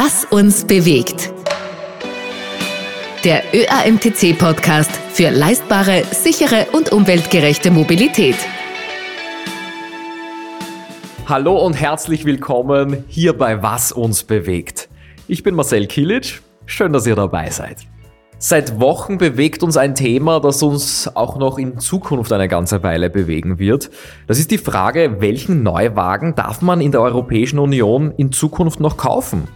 Was uns bewegt. Der ÖAMTC-Podcast für leistbare, sichere und umweltgerechte Mobilität. Hallo und herzlich willkommen hier bei Was uns bewegt. Ich bin Marcel Kilic, schön, dass ihr dabei seid. Seit Wochen bewegt uns ein Thema, das uns auch noch in Zukunft eine ganze Weile bewegen wird. Das ist die Frage, welchen Neuwagen darf man in der Europäischen Union in Zukunft noch kaufen?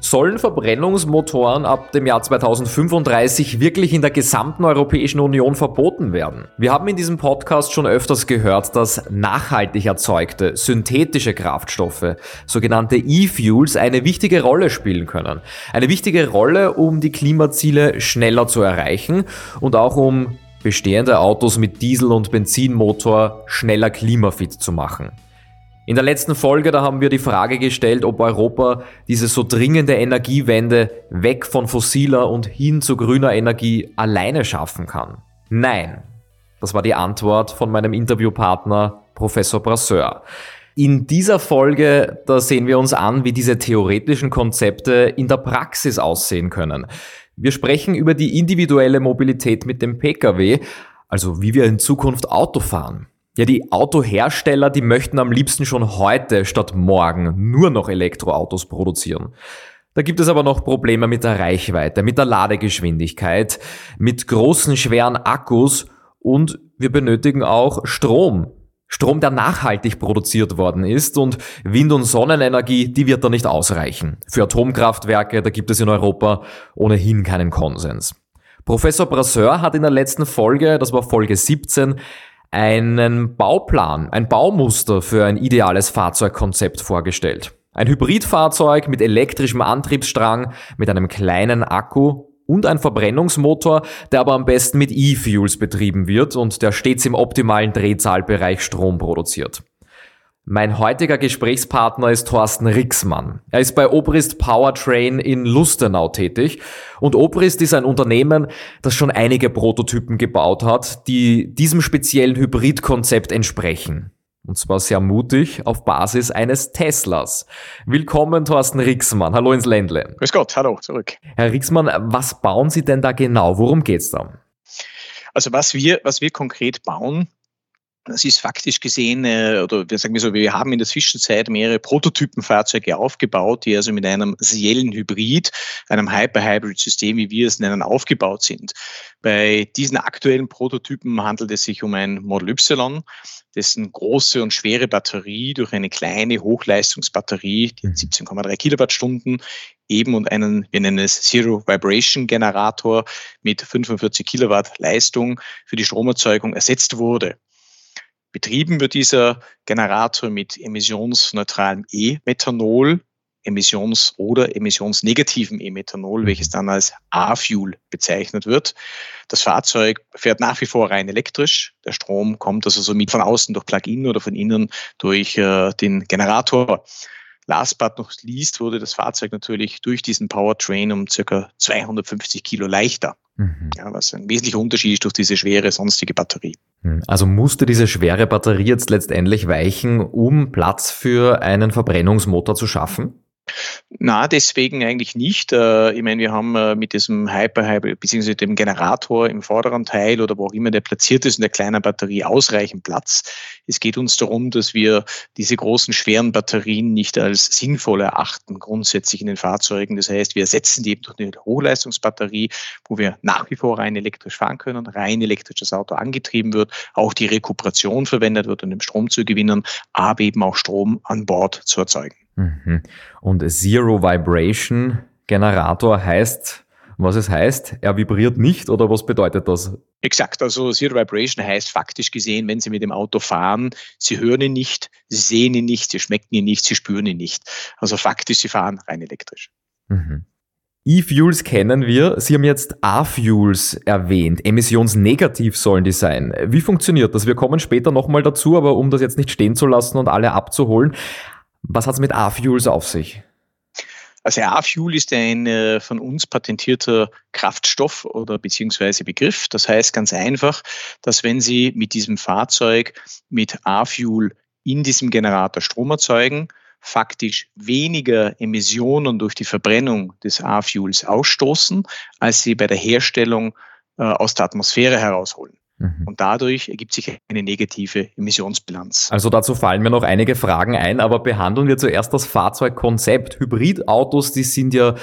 Sollen Verbrennungsmotoren ab dem Jahr 2035 wirklich in der gesamten Europäischen Union verboten werden? Wir haben in diesem Podcast schon öfters gehört, dass nachhaltig erzeugte synthetische Kraftstoffe, sogenannte E-Fuels, eine wichtige Rolle spielen können. Eine wichtige Rolle, um die Klimaziele schneller zu erreichen und auch um bestehende Autos mit Diesel- und Benzinmotor schneller klimafit zu machen. In der letzten Folge, da haben wir die Frage gestellt, ob Europa diese so dringende Energiewende weg von fossiler und hin zu grüner Energie alleine schaffen kann. Nein. Das war die Antwort von meinem Interviewpartner Professor Brasseur. In dieser Folge, da sehen wir uns an, wie diese theoretischen Konzepte in der Praxis aussehen können. Wir sprechen über die individuelle Mobilität mit dem Pkw, also wie wir in Zukunft Auto fahren. Ja, die Autohersteller, die möchten am liebsten schon heute statt morgen nur noch Elektroautos produzieren. Da gibt es aber noch Probleme mit der Reichweite, mit der Ladegeschwindigkeit, mit großen, schweren Akkus und wir benötigen auch Strom. Strom, der nachhaltig produziert worden ist und Wind- und Sonnenenergie, die wird da nicht ausreichen. Für Atomkraftwerke, da gibt es in Europa ohnehin keinen Konsens. Professor Brasseur hat in der letzten Folge, das war Folge 17, einen Bauplan, ein Baumuster für ein ideales Fahrzeugkonzept vorgestellt. Ein Hybridfahrzeug mit elektrischem Antriebsstrang, mit einem kleinen Akku und ein Verbrennungsmotor, der aber am besten mit E-Fuels betrieben wird und der stets im optimalen Drehzahlbereich Strom produziert. Mein heutiger Gesprächspartner ist Thorsten Rixmann. Er ist bei Obrist Powertrain in Lustenau tätig und Obrist ist ein Unternehmen, das schon einige Prototypen gebaut hat, die diesem speziellen Hybridkonzept entsprechen. Und zwar sehr mutig auf Basis eines Teslas. Willkommen, Thorsten Rixmann. Hallo ins Ländle. Grüß Gott, hallo, zurück. Herr Rixmann, was bauen Sie denn da genau? Worum geht's da? Also was wir, was wir konkret bauen, das ist faktisch gesehen, äh, oder wir sagen wir so, wir haben in der Zwischenzeit mehrere Prototypenfahrzeuge aufgebaut, die also mit einem seriellen Hybrid, einem Hyper-Hybrid-System, wie wir es nennen, aufgebaut sind. Bei diesen aktuellen Prototypen handelt es sich um ein Model Y, dessen große und schwere Batterie durch eine kleine Hochleistungsbatterie, die 17,3 mhm. Kilowattstunden, eben und einen, wir nennen es Zero Vibration Generator mit 45 Kilowatt Leistung für die Stromerzeugung ersetzt wurde. Betrieben wird dieser Generator mit emissionsneutralem E-Methanol, emissions- oder emissionsnegativem E-Methanol, welches dann als A-Fuel bezeichnet wird. Das Fahrzeug fährt nach wie vor rein elektrisch. Der Strom kommt also somit von außen durch Plug-in oder von innen durch äh, den Generator. Last but not least wurde das Fahrzeug natürlich durch diesen Powertrain um circa 250 Kilo leichter. Mhm. Ja, was ein wesentlicher Unterschied ist durch diese schwere sonstige Batterie. Mhm. Also musste diese schwere Batterie jetzt letztendlich weichen, um Platz für einen Verbrennungsmotor zu schaffen? Na, deswegen eigentlich nicht. Äh, ich meine, wir haben äh, mit diesem Hyper, Hyper beziehungsweise dem Generator im vorderen Teil oder wo auch immer der platziert ist in der kleinen Batterie ausreichend Platz. Es geht uns darum, dass wir diese großen, schweren Batterien nicht als sinnvoll erachten, grundsätzlich in den Fahrzeugen. Das heißt, wir ersetzen die eben durch eine Hochleistungsbatterie, wo wir nach wie vor rein elektrisch fahren können, rein elektrisch das Auto angetrieben wird, auch die Rekuperation verwendet wird, um den Strom zu gewinnen, aber eben auch Strom an Bord zu erzeugen. Mhm. Und Zero Vibration Generator heißt, was es heißt, er vibriert nicht oder was bedeutet das? Exakt, also Zero Vibration heißt faktisch gesehen, wenn Sie mit dem Auto fahren, Sie hören ihn nicht, Sie sehen ihn nicht, Sie schmecken ihn nicht, Sie spüren ihn nicht. Also faktisch, Sie fahren rein elektrisch. Mhm. E-Fuels kennen wir. Sie haben jetzt A-Fuels erwähnt. Emissionsnegativ sollen die sein. Wie funktioniert das? Wir kommen später nochmal dazu, aber um das jetzt nicht stehen zu lassen und alle abzuholen, was hat es mit A-Fuels auf sich? Also A-Fuel ist ein äh, von uns patentierter Kraftstoff oder beziehungsweise Begriff. Das heißt ganz einfach, dass wenn Sie mit diesem Fahrzeug mit A-Fuel in diesem Generator Strom erzeugen, faktisch weniger Emissionen durch die Verbrennung des A-Fuels ausstoßen, als sie bei der Herstellung äh, aus der Atmosphäre herausholen. Mhm. Und dadurch ergibt sich eine negative Emissionsbilanz. Also dazu fallen mir noch einige Fragen ein, aber behandeln wir zuerst das Fahrzeugkonzept. Hybridautos, die sind ja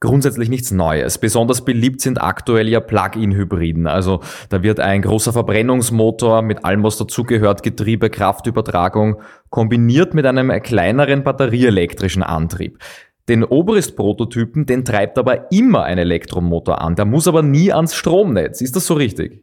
grundsätzlich nichts Neues. Besonders beliebt sind aktuell ja Plug-in-Hybriden. Also da wird ein großer Verbrennungsmotor mit allem, was dazugehört, Getriebe, Kraftübertragung, kombiniert mit einem kleineren batterieelektrischen Antrieb. Den Obrist-Prototypen, den treibt aber immer ein Elektromotor an. Der muss aber nie ans Stromnetz. Ist das so richtig?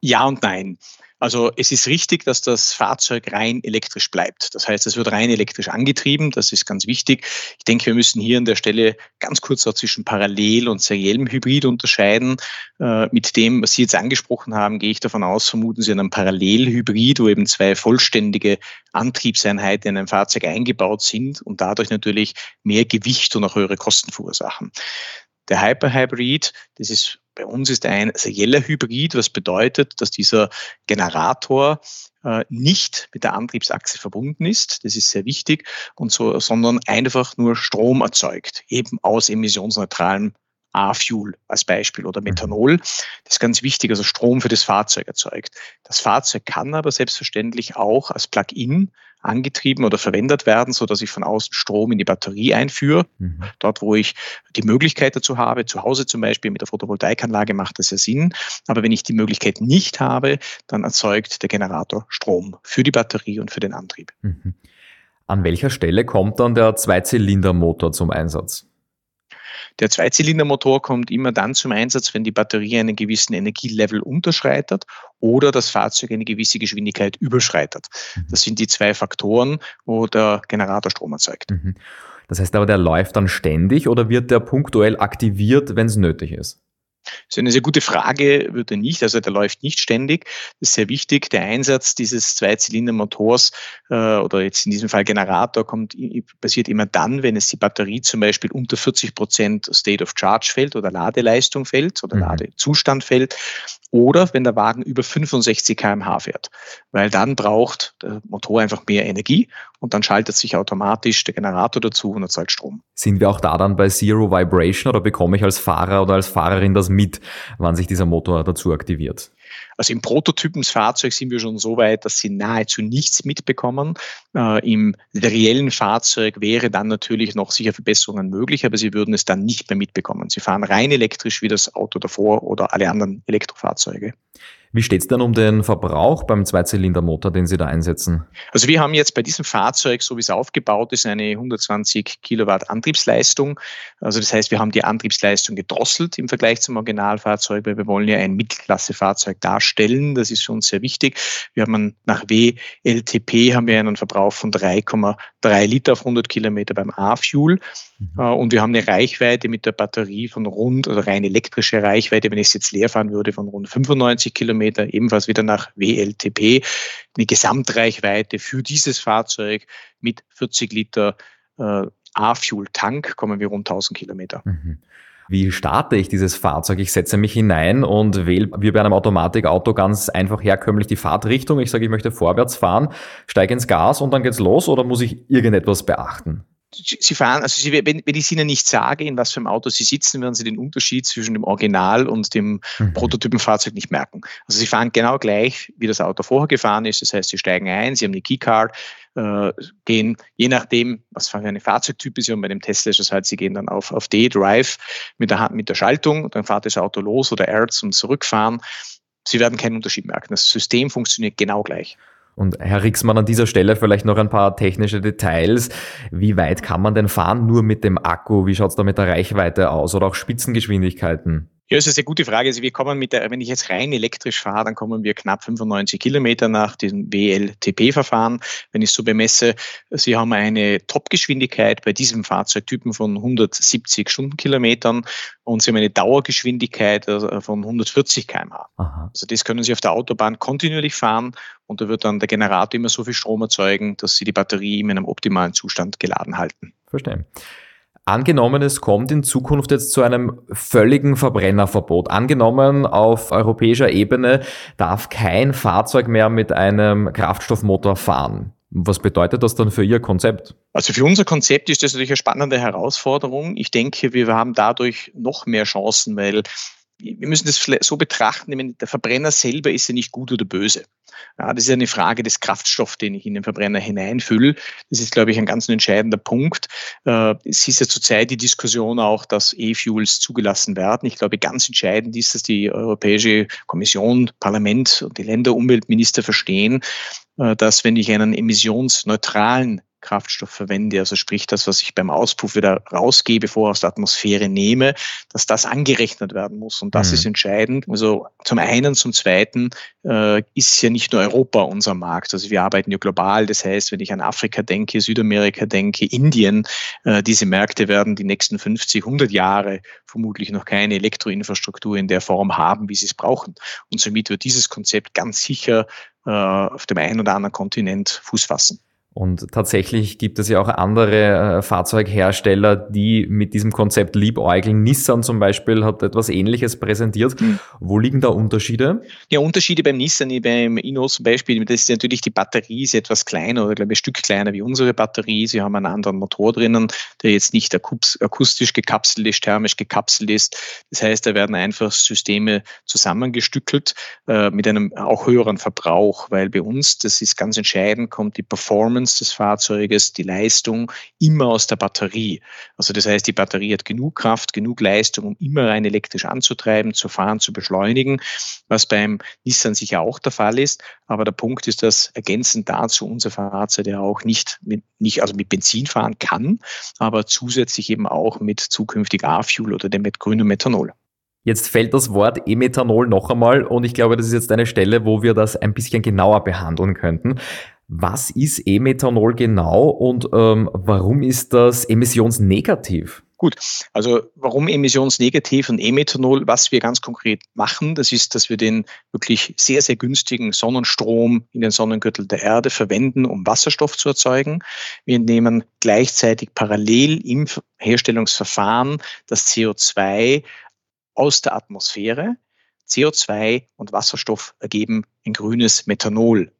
Ja und nein. Also es ist richtig, dass das Fahrzeug rein elektrisch bleibt. Das heißt, es wird rein elektrisch angetrieben. Das ist ganz wichtig. Ich denke, wir müssen hier an der Stelle ganz kurz auch zwischen Parallel- und seriellem Hybrid unterscheiden. Äh, mit dem, was Sie jetzt angesprochen haben, gehe ich davon aus, vermuten Sie einen Parallelhybrid, wo eben zwei vollständige Antriebseinheiten in ein Fahrzeug eingebaut sind und dadurch natürlich mehr Gewicht und auch höhere Kosten verursachen. Der Hyperhybrid, das ist bei uns ist ein serieller Hybrid, was bedeutet, dass dieser Generator äh, nicht mit der Antriebsachse verbunden ist. Das ist sehr wichtig und so, sondern einfach nur Strom erzeugt, eben aus emissionsneutralem A-Fuel als Beispiel oder mhm. Methanol. Das ist ganz wichtig, also Strom für das Fahrzeug erzeugt. Das Fahrzeug kann aber selbstverständlich auch als Plug-in angetrieben oder verwendet werden, so dass ich von außen Strom in die Batterie einführe. Mhm. Dort, wo ich die Möglichkeit dazu habe, zu Hause zum Beispiel mit der Photovoltaikanlage macht das ja Sinn. Aber wenn ich die Möglichkeit nicht habe, dann erzeugt der Generator Strom für die Batterie und für den Antrieb. Mhm. An welcher Stelle kommt dann der Zweizylindermotor zum Einsatz? Der Zweizylindermotor kommt immer dann zum Einsatz, wenn die Batterie einen gewissen Energielevel unterschreitet oder das Fahrzeug eine gewisse Geschwindigkeit überschreitet. Mhm. Das sind die zwei Faktoren, wo der Generator Strom erzeugt. Mhm. Das heißt aber, der läuft dann ständig oder wird der punktuell aktiviert, wenn es nötig ist? So eine sehr gute Frage wird er nicht, also der läuft nicht ständig. Das ist sehr wichtig. Der Einsatz dieses Zweizylindermotors äh, oder jetzt in diesem Fall Generator kommt, passiert immer dann, wenn es die Batterie zum Beispiel unter 40 Prozent State of Charge fällt oder Ladeleistung fällt oder mhm. Ladezustand fällt oder wenn der Wagen über 65 kmh fährt, weil dann braucht der Motor einfach mehr Energie und dann schaltet sich automatisch der Generator dazu und erzeugt Strom. Sind wir auch da dann bei Zero Vibration oder bekomme ich als Fahrer oder als Fahrerin das mit, wann sich dieser Motor dazu aktiviert? Also im Prototypensfahrzeug sind wir schon so weit, dass sie nahezu nichts mitbekommen. Äh, Im reellen Fahrzeug wäre dann natürlich noch sicher Verbesserungen möglich, aber sie würden es dann nicht mehr mitbekommen. Sie fahren rein elektrisch wie das Auto davor oder alle anderen Elektrofahrzeuge. Wie steht es denn um den Verbrauch beim Zweizylindermotor, den Sie da einsetzen? Also wir haben jetzt bei diesem Fahrzeug, so wie es aufgebaut ist, eine 120 Kilowatt Antriebsleistung. Also das heißt, wir haben die Antriebsleistung gedrosselt im Vergleich zum Originalfahrzeug, weil wir wollen ja ein Mittelklassefahrzeug darstellen. Das ist für uns sehr wichtig. Wir haben nach WLTP haben wir einen Verbrauch von 3,3 Liter auf 100 Kilometer beim A-Fuel. Mhm. Äh, und wir haben eine Reichweite mit der Batterie von rund, oder rein elektrische Reichweite, wenn ich es jetzt leer fahren würde, von rund 95 Kilometer, ebenfalls wieder nach WLTP. Eine Gesamtreichweite für dieses Fahrzeug mit 40 Liter äh, A-Fuel-Tank kommen wir rund 1000 Kilometer. Mhm. Wie starte ich dieses Fahrzeug? Ich setze mich hinein und wähle wie bei einem Automatikauto ganz einfach herkömmlich die Fahrtrichtung. Ich sage, ich möchte vorwärts fahren, steige ins Gas und dann geht's los oder muss ich irgendetwas beachten? Sie fahren, also Sie, wenn, wenn ich Ihnen nicht sage, in was für einem Auto Sie sitzen, werden Sie den Unterschied zwischen dem Original und dem mhm. Prototypenfahrzeug nicht merken. Also Sie fahren genau gleich, wie das Auto vorher gefahren ist. Das heißt, Sie steigen ein, Sie haben eine Keycard, äh, gehen, je nachdem, was für eine Fahrzeugtyp ist, und bei dem Tesla ist es halt, Sie gehen dann auf, auf D-Drive mit der, mit der Schaltung, dann fahrt das Auto los oder Erz und zurückfahren. Sie werden keinen Unterschied merken. Das System funktioniert genau gleich. Und Herr Rixmann, an dieser Stelle vielleicht noch ein paar technische Details. Wie weit kann man denn fahren nur mit dem Akku? Wie schaut es da mit der Reichweite aus oder auch Spitzengeschwindigkeiten? Ja, das ist eine gute Frage. Also wir kommen mit der, wenn ich jetzt rein elektrisch fahre, dann kommen wir knapp 95 Kilometer nach diesem WLTP-Verfahren. Wenn ich so bemesse, Sie haben eine Topgeschwindigkeit bei diesem Fahrzeugtypen von 170 Stundenkilometern und Sie haben eine Dauergeschwindigkeit äh, von 140 km/h. Also das können Sie auf der Autobahn kontinuierlich fahren und da wird dann der Generator immer so viel Strom erzeugen, dass Sie die Batterie in einem optimalen Zustand geladen halten. Verstehe. Angenommen, es kommt in Zukunft jetzt zu einem völligen Verbrennerverbot. Angenommen, auf europäischer Ebene darf kein Fahrzeug mehr mit einem Kraftstoffmotor fahren. Was bedeutet das dann für Ihr Konzept? Also für unser Konzept ist das natürlich eine spannende Herausforderung. Ich denke, wir haben dadurch noch mehr Chancen, weil wir müssen das so betrachten, der Verbrenner selber ist ja nicht gut oder böse. Ja, das ist eine Frage des Kraftstoffs, den ich in den Verbrenner hineinfülle. Das ist, glaube ich, ein ganz entscheidender Punkt. Äh, es ist ja zurzeit die Diskussion auch, dass E-Fuels zugelassen werden. Ich glaube, ganz entscheidend ist, dass die Europäische Kommission, Parlament und die Länderumweltminister verstehen, äh, dass wenn ich einen emissionsneutralen Kraftstoff verwende, also sprich das, was ich beim Auspuff wieder rausgebe, vorher aus der Atmosphäre nehme, dass das angerechnet werden muss. Und das mhm. ist entscheidend. Also zum einen, zum zweiten äh, ist ja nicht nur Europa unser Markt. Also wir arbeiten ja global. Das heißt, wenn ich an Afrika denke, Südamerika denke, Indien, äh, diese Märkte werden die nächsten 50, 100 Jahre vermutlich noch keine Elektroinfrastruktur in der Form haben, wie sie es brauchen. Und somit wird dieses Konzept ganz sicher äh, auf dem einen oder anderen Kontinent Fuß fassen. Und tatsächlich gibt es ja auch andere äh, Fahrzeughersteller, die mit diesem Konzept liebäugeln. Nissan zum Beispiel hat etwas Ähnliches präsentiert. Mhm. Wo liegen da Unterschiede? Ja, Unterschiede beim Nissan, beim Inno zum Beispiel, das ist natürlich die Batterie ist etwas kleiner oder glaube ich ein Stück kleiner wie unsere Batterie. Sie haben einen anderen Motor drinnen, der jetzt nicht akustisch gekapselt ist, thermisch gekapselt ist. Das heißt, da werden einfach Systeme zusammengestückelt äh, mit einem auch höheren Verbrauch, weil bei uns, das ist ganz entscheidend, kommt die Performance Performance des Fahrzeuges, die Leistung immer aus der Batterie. Also das heißt, die Batterie hat genug Kraft, genug Leistung, um immer rein elektrisch anzutreiben, zu fahren, zu beschleunigen, was beim Nissan sicher auch der Fall ist. Aber der Punkt ist, dass ergänzend dazu unser Fahrzeug ja auch nicht mit, nicht, also mit Benzin fahren kann, aber zusätzlich eben auch mit zukünftig A-Fuel oder dem mit grünem Methanol. Jetzt fällt das Wort E-Methanol noch einmal und ich glaube, das ist jetzt eine Stelle, wo wir das ein bisschen genauer behandeln könnten. Was ist E-Methanol genau und ähm, warum ist das emissionsnegativ? Gut, also warum emissionsnegativ und E-Methanol? Was wir ganz konkret machen, das ist, dass wir den wirklich sehr, sehr günstigen Sonnenstrom in den Sonnengürtel der Erde verwenden, um Wasserstoff zu erzeugen. Wir nehmen gleichzeitig parallel im Herstellungsverfahren das CO2 aus der Atmosphäre. CO2 und Wasserstoff ergeben ein grünes Methanol.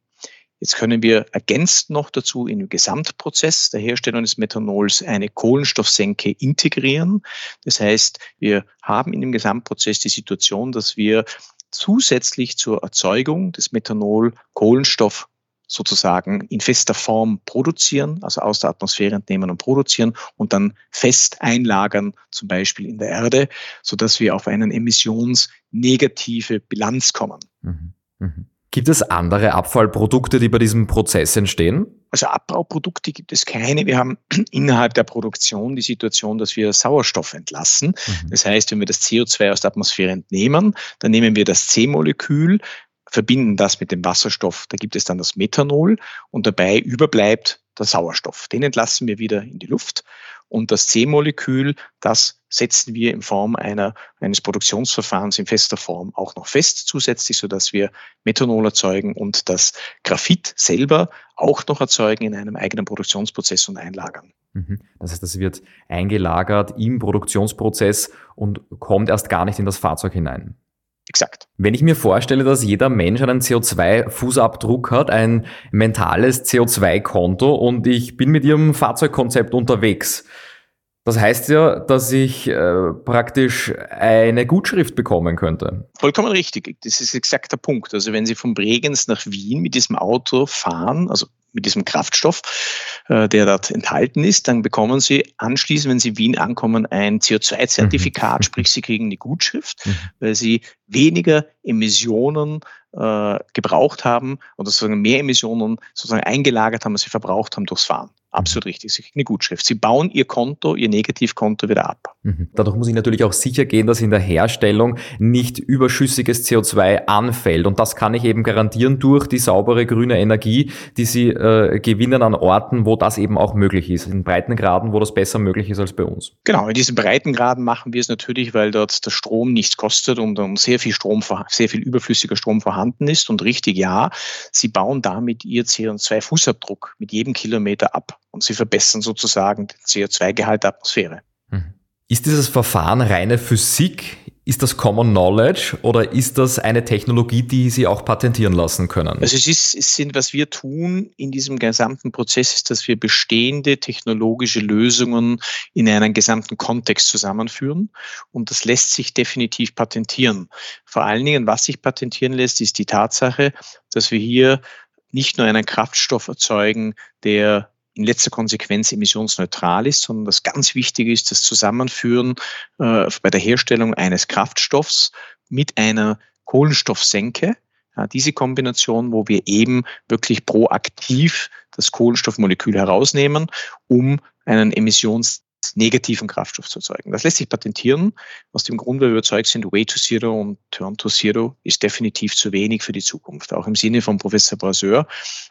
Jetzt können wir ergänzt noch dazu in den Gesamtprozess der Herstellung des Methanols eine Kohlenstoffsenke integrieren. Das heißt, wir haben in dem Gesamtprozess die Situation, dass wir zusätzlich zur Erzeugung des Methanol Kohlenstoff sozusagen in fester Form produzieren, also aus der Atmosphäre entnehmen und produzieren und dann fest einlagern, zum Beispiel in der Erde, so dass wir auf eine emissionsnegative Bilanz kommen. Mhm. Mhm. Gibt es andere Abfallprodukte, die bei diesem Prozess entstehen? Also Abbauprodukte gibt es keine. Wir haben innerhalb der Produktion die Situation, dass wir Sauerstoff entlassen. Mhm. Das heißt, wenn wir das CO2 aus der Atmosphäre entnehmen, dann nehmen wir das C-Molekül, verbinden das mit dem Wasserstoff, da gibt es dann das Methanol und dabei überbleibt der Sauerstoff. Den entlassen wir wieder in die Luft und das C-Molekül, das setzen wir in Form einer, eines Produktionsverfahrens in fester Form auch noch fest zusätzlich, sodass wir Methanol erzeugen und das Graphit selber auch noch erzeugen in einem eigenen Produktionsprozess und einlagern. Mhm. Das heißt, das wird eingelagert im Produktionsprozess und kommt erst gar nicht in das Fahrzeug hinein. Exakt. Wenn ich mir vorstelle, dass jeder Mensch einen CO2-Fußabdruck hat, ein mentales CO2-Konto und ich bin mit ihrem Fahrzeugkonzept unterwegs, das heißt ja, dass ich äh, praktisch eine Gutschrift bekommen könnte. Vollkommen richtig. Das ist exakt der Punkt. Also wenn Sie von Bregenz nach Wien mit diesem Auto fahren, also mit diesem Kraftstoff, äh, der dort enthalten ist, dann bekommen Sie anschließend, wenn Sie in Wien ankommen, ein CO2-Zertifikat, mhm. sprich Sie kriegen eine Gutschrift, mhm. weil Sie weniger Emissionen äh, gebraucht haben oder sozusagen mehr Emissionen sozusagen eingelagert haben, als Sie verbraucht haben durchs Fahren. Absolut richtig. Sie kriegen eine Gutschrift. Sie bauen Ihr Konto, Ihr Negativkonto wieder ab. Mhm. Dadurch muss ich natürlich auch sicher gehen, dass in der Herstellung nicht überschüssiges CO2 anfällt. Und das kann ich eben garantieren durch die saubere grüne Energie, die Sie äh, gewinnen an Orten, wo das eben auch möglich ist. In Breitengraden, wo das besser möglich ist als bei uns. Genau, in diesen Breitengraden machen wir es natürlich, weil dort der Strom nichts kostet und dann sehr viel Strom, sehr viel überflüssiger Strom vorhanden ist. Und richtig, ja, Sie bauen damit Ihr CO2-Fußabdruck mit jedem Kilometer ab und Sie verbessern sozusagen den CO2-Gehalt der Atmosphäre. Ist dieses Verfahren reine Physik? Ist das Common Knowledge oder ist das eine Technologie, die Sie auch patentieren lassen können? Also es, ist, es sind, was wir tun in diesem gesamten Prozess, ist, dass wir bestehende technologische Lösungen in einen gesamten Kontext zusammenführen. Und das lässt sich definitiv patentieren. Vor allen Dingen, was sich patentieren lässt, ist die Tatsache, dass wir hier nicht nur einen Kraftstoff erzeugen, der in letzter Konsequenz emissionsneutral ist, sondern das ganz Wichtige ist das Zusammenführen äh, bei der Herstellung eines Kraftstoffs mit einer Kohlenstoffsenke. Ja, diese Kombination, wo wir eben wirklich proaktiv das Kohlenstoffmolekül herausnehmen, um einen Emissions negativen Kraftstoff zu erzeugen. Das lässt sich patentieren, aus dem Grund, weil wir überzeugt sind, Way to Zero und Turn to Zero ist definitiv zu wenig für die Zukunft. Auch im Sinne von Professor Brasseur,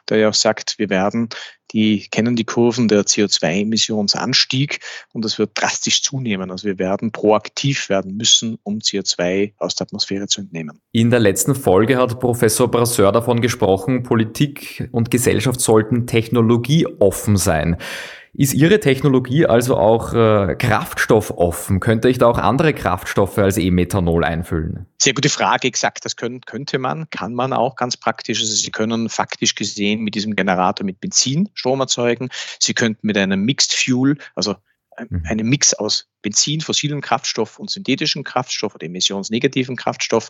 der ja auch sagt, wir werden, die kennen die Kurven der CO2-Emissionsanstieg und das wird drastisch zunehmen. Also wir werden proaktiv werden müssen, um CO2 aus der Atmosphäre zu entnehmen. In der letzten Folge hat Professor Brasseur davon gesprochen, Politik und Gesellschaft sollten technologieoffen sein. Ist Ihre Technologie also auch äh, kraftstoffoffen? Könnte ich da auch andere Kraftstoffe als E-Methanol einfüllen? Sehr gute Frage, exakt. Das können, könnte man, kann man auch ganz praktisch. Also Sie können faktisch gesehen mit diesem Generator mit Benzin Strom erzeugen. Sie könnten mit einem Mixed Fuel, also mhm. einem Mix aus Benzin, fossilen Kraftstoff und synthetischen Kraftstoff oder emissionsnegativen Kraftstoff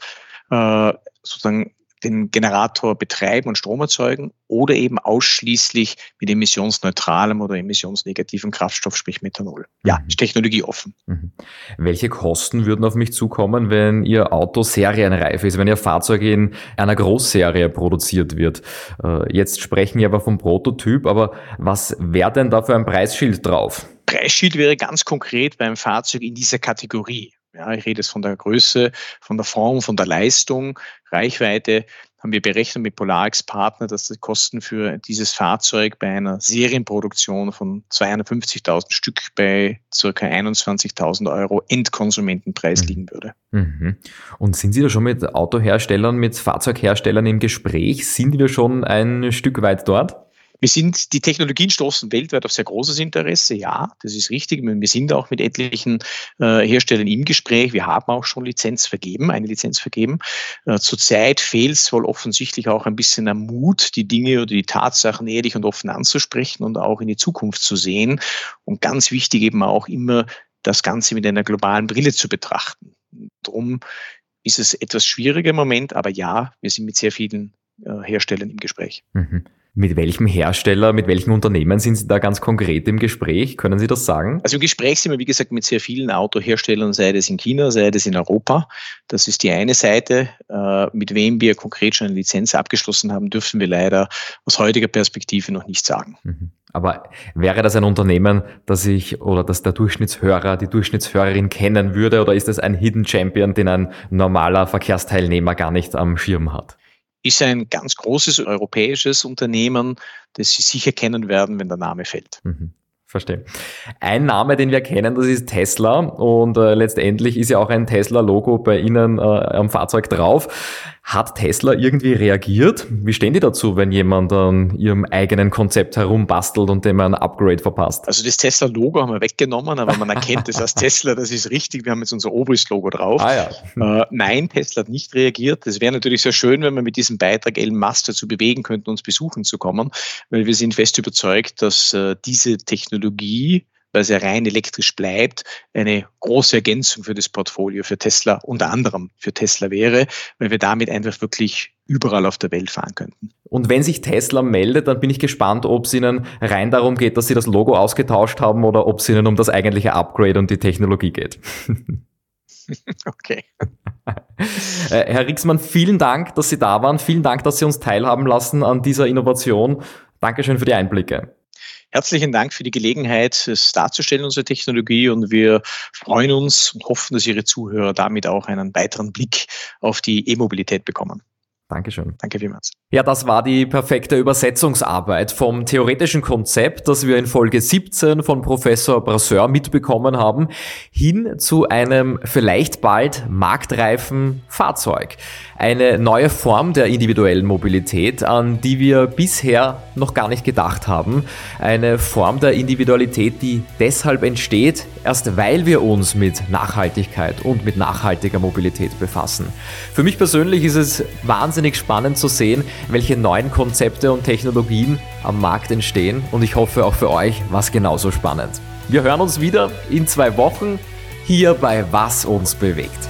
äh, sozusagen den Generator betreiben und Strom erzeugen oder eben ausschließlich mit emissionsneutralem oder emissionsnegativem Kraftstoff, sprich Methanol. Ja, mhm. ist technologieoffen. Mhm. Welche Kosten würden auf mich zukommen, wenn Ihr Auto serienreif ist, wenn Ihr Fahrzeug in einer Großserie produziert wird? Äh, jetzt sprechen wir aber vom Prototyp, aber was wäre denn da für ein Preisschild drauf? Preisschild wäre ganz konkret beim Fahrzeug in dieser Kategorie. Ja, ich rede jetzt von der Größe, von der Form, von der Leistung, Reichweite. Haben wir berechnet mit Polarex Partner, dass die Kosten für dieses Fahrzeug bei einer Serienproduktion von 250.000 Stück bei circa 21.000 Euro Endkonsumentenpreis mhm. liegen würde. Mhm. Und sind Sie da schon mit Autoherstellern, mit Fahrzeugherstellern im Gespräch? Sind wir schon ein Stück weit dort? Wir sind, die Technologien stoßen weltweit auf sehr großes Interesse. Ja, das ist richtig. Wir sind auch mit etlichen äh, Herstellern im Gespräch. Wir haben auch schon Lizenz vergeben, eine Lizenz vergeben. Äh, zurzeit fehlt es wohl offensichtlich auch ein bisschen am Mut, die Dinge oder die Tatsachen ehrlich und offen anzusprechen und auch in die Zukunft zu sehen. Und ganz wichtig eben auch immer das Ganze mit einer globalen Brille zu betrachten. Darum ist es etwas schwieriger im Moment, aber ja, wir sind mit sehr vielen äh, Herstellern im Gespräch. Mhm. Mit welchem Hersteller, mit welchen Unternehmen sind Sie da ganz konkret im Gespräch? Können Sie das sagen? Also im Gespräch sind wir, wie gesagt, mit sehr vielen Autoherstellern, sei es in China, sei es in Europa. Das ist die eine Seite. Äh, mit wem wir konkret schon eine Lizenz abgeschlossen haben, dürfen wir leider aus heutiger Perspektive noch nicht sagen. Mhm. Aber wäre das ein Unternehmen, das ich oder das der Durchschnittshörer, die Durchschnittshörerin kennen würde, oder ist das ein Hidden Champion, den ein normaler Verkehrsteilnehmer gar nicht am Schirm hat? Ist ein ganz großes europäisches Unternehmen, das Sie sicher kennen werden, wenn der Name fällt. Mhm. Verstehe. Ein Name, den wir kennen, das ist Tesla und äh, letztendlich ist ja auch ein Tesla-Logo bei Ihnen äh, am Fahrzeug drauf. Hat Tesla irgendwie reagiert? Wie stehen die dazu, wenn jemand an ihrem eigenen Konzept herumbastelt und dem ein Upgrade verpasst? Also das Tesla-Logo haben wir weggenommen, aber man erkennt es als Tesla, das ist richtig. Wir haben jetzt unser Obris-Logo drauf. Ah, ja. äh, nein, Tesla hat nicht reagiert. Es wäre natürlich sehr schön, wenn wir mit diesem Beitrag Elon Musk dazu bewegen könnten, uns besuchen zu kommen, weil wir sind fest überzeugt, dass äh, diese Technologie weil es ja rein elektrisch bleibt, eine große Ergänzung für das Portfolio für Tesla, unter anderem für Tesla wäre, weil wir damit einfach wirklich überall auf der Welt fahren könnten. Und wenn sich Tesla meldet, dann bin ich gespannt, ob es Ihnen rein darum geht, dass Sie das Logo ausgetauscht haben oder ob es Ihnen um das eigentliche Upgrade und die Technologie geht. Okay. Äh, Herr Rixmann, vielen Dank, dass Sie da waren. Vielen Dank, dass Sie uns teilhaben lassen an dieser Innovation. Dankeschön für die Einblicke. Herzlichen Dank für die Gelegenheit, es darzustellen, unsere Technologie. Und wir freuen uns und hoffen, dass Ihre Zuhörer damit auch einen weiteren Blick auf die E-Mobilität bekommen. Dankeschön. Danke vielmals. Ja, das war die perfekte Übersetzungsarbeit vom theoretischen Konzept, das wir in Folge 17 von Professor Brasseur mitbekommen haben, hin zu einem vielleicht bald marktreifen Fahrzeug. Eine neue Form der individuellen Mobilität, an die wir bisher noch gar nicht gedacht haben. Eine Form der Individualität, die deshalb entsteht, erst weil wir uns mit Nachhaltigkeit und mit nachhaltiger Mobilität befassen. Für mich persönlich ist es wahnsinnig spannend zu sehen, welche neuen Konzepte und Technologien am Markt entstehen und ich hoffe auch für euch war es genauso spannend. Wir hören uns wieder in zwei Wochen hier bei Was uns bewegt.